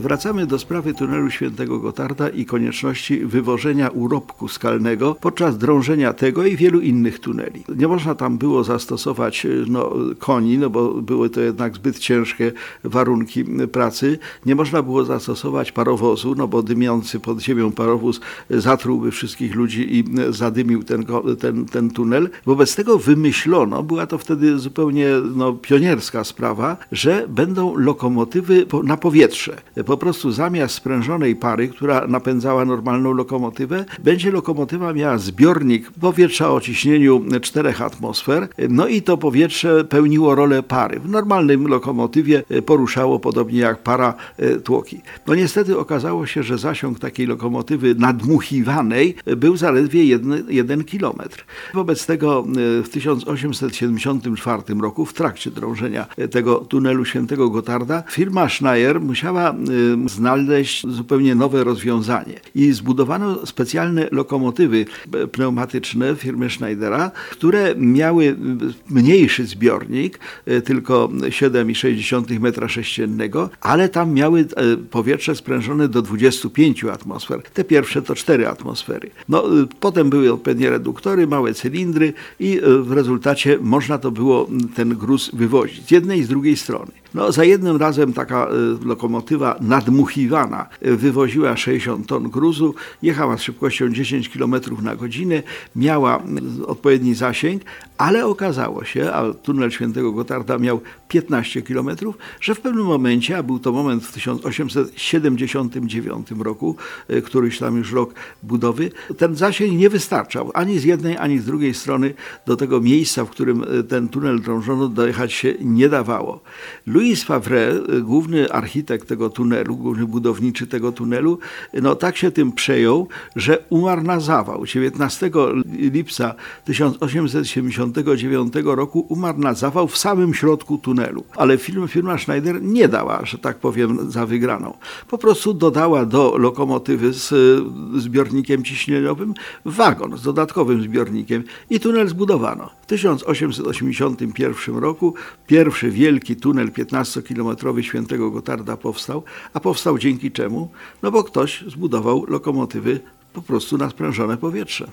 Wracamy do sprawy tunelu Świętego Gotarda i konieczności wywożenia urobku skalnego podczas drążenia tego i wielu innych tuneli. Nie można tam było zastosować no, koni, no bo były to jednak zbyt ciężkie warunki pracy. Nie można było zastosować parowozu, no bo dymiący pod ziemią parowóz zatrułby wszystkich ludzi i zadymił ten, ten, ten tunel. Wobec tego wymyślono, była to wtedy zupełnie no, pionierska sprawa, że będą lokomotywy na powietrze po prostu zamiast sprężonej pary, która napędzała normalną lokomotywę, będzie lokomotywa miała zbiornik powietrza o ciśnieniu 4 atmosfer, no i to powietrze pełniło rolę pary. W normalnym lokomotywie poruszało podobnie jak para e, tłoki. No niestety okazało się, że zasięg takiej lokomotywy nadmuchiwanej był zaledwie 1 kilometr. Wobec tego e, w 1874 roku w trakcie drążenia tego tunelu Świętego Gotarda firma Schneier musiała e, znaleźć zupełnie nowe rozwiązanie. I zbudowano specjalne lokomotywy pneumatyczne firmy Schneidera, które miały mniejszy zbiornik, e, tylko 7,6 m3, ale tam miały e, powietrze sprężone do 25 atmosfer. Te pierwsze to 4 atmosfery. No, potem były odpowiednie reduktory, małe cylindry i w rezultacie można to było ten gruz wywozić z jednej i z drugiej strony. No, za jednym razem taka lokomotywa nadmuchiwana. Wywoziła 60 ton gruzu, jechała z szybkością 10 km na godzinę, miała odpowiedni zasięg, ale okazało się, a tunel Świętego Gotarda miał 15 km, że w pewnym momencie, a był to moment w 1879 roku, e, któryś tam już rok budowy, ten zasięg nie wystarczał ani z jednej, ani z drugiej strony do tego miejsca, w którym e, ten tunel drążono, dojechać się nie dawało. Louis Favre, e, główny architekt tego tunelu, główny budowniczy tego tunelu, no tak się tym przejął, że umarł na zawał. 19 lipca 1879 roku umarł na zawał w samym środku tunelu. Ale firma, firma Schneider nie dała, że tak powiem, za wygraną. Po prostu dodała do lokomotywy z zbiornikiem ciśnieniowym wagon z dodatkowym zbiornikiem i tunel zbudowano. W 1881 roku pierwszy wielki tunel 15-kilometrowy Świętego Gotarda powstał, a powstał dzięki czemu? No bo ktoś zbudował lokomotywy po prostu na sprężone powietrze.